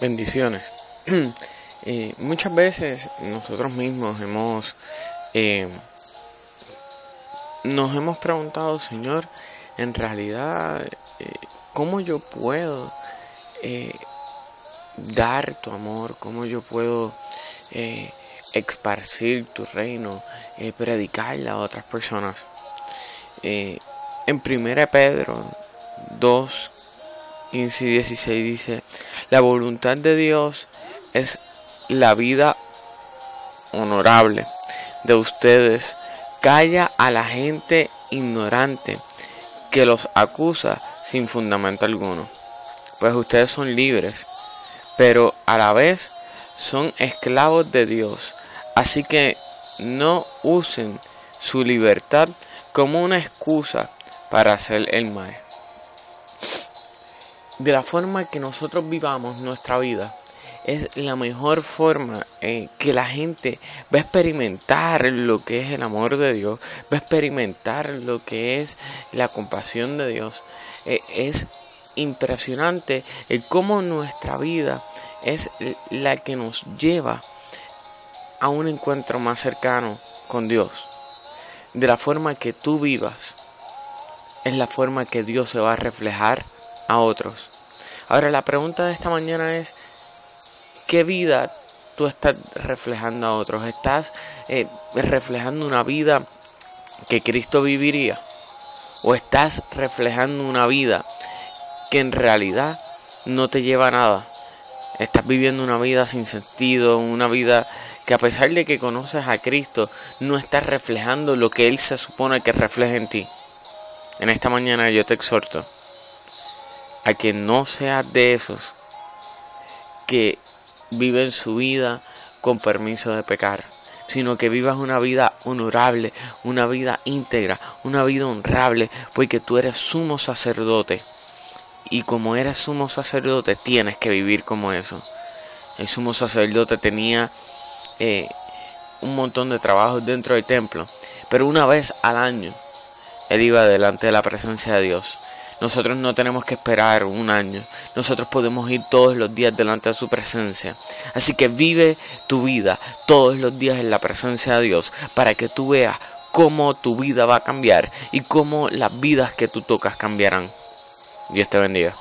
Bendiciones. Eh, muchas veces nosotros mismos hemos eh, nos hemos preguntado, Señor, en realidad, eh, ¿cómo yo puedo dar tu amor? ¿Cómo yo puedo esparcir tu reino, predicarle a otras personas? en 1 Pedro 2, 15 y 16 dice, la voluntad de Dios es la vida honorable de ustedes. Calla a la gente ignorante que los acusa sin fundamento alguno. Pues ustedes son libres, pero a la vez son esclavos de Dios. Así que no usen su libertad como una excusa para hacer el mal de la forma que nosotros vivamos nuestra vida es la mejor forma en que la gente va a experimentar lo que es el amor de Dios, va a experimentar lo que es la compasión de Dios. Eh, es impresionante el cómo nuestra vida es la que nos lleva a un encuentro más cercano con Dios. De la forma que tú vivas, es la forma que Dios se va a reflejar a otros. Ahora la pregunta de esta mañana es, ¿qué vida tú estás reflejando a otros? ¿Estás eh, reflejando una vida que Cristo viviría? ¿O estás reflejando una vida que en realidad no te lleva a nada? Estás viviendo una vida sin sentido, una vida que a pesar de que conoces a Cristo, no estás reflejando lo que Él se supone que refleja en ti. En esta mañana yo te exhorto a que no seas de esos que viven su vida con permiso de pecar, sino que vivas una vida honorable, una vida íntegra, una vida honrable, porque tú eres sumo sacerdote. Y como eres sumo sacerdote, tienes que vivir como eso. El sumo sacerdote tenía eh, un montón de trabajos dentro del templo, pero una vez al año él iba delante de la presencia de Dios nosotros no tenemos que esperar un año. Nosotros podemos ir todos los días delante de su presencia. Así que vive tu vida todos los días en la presencia de Dios para que tú veas cómo tu vida va a cambiar y cómo las vidas que tú tocas cambiarán. Dios te bendiga.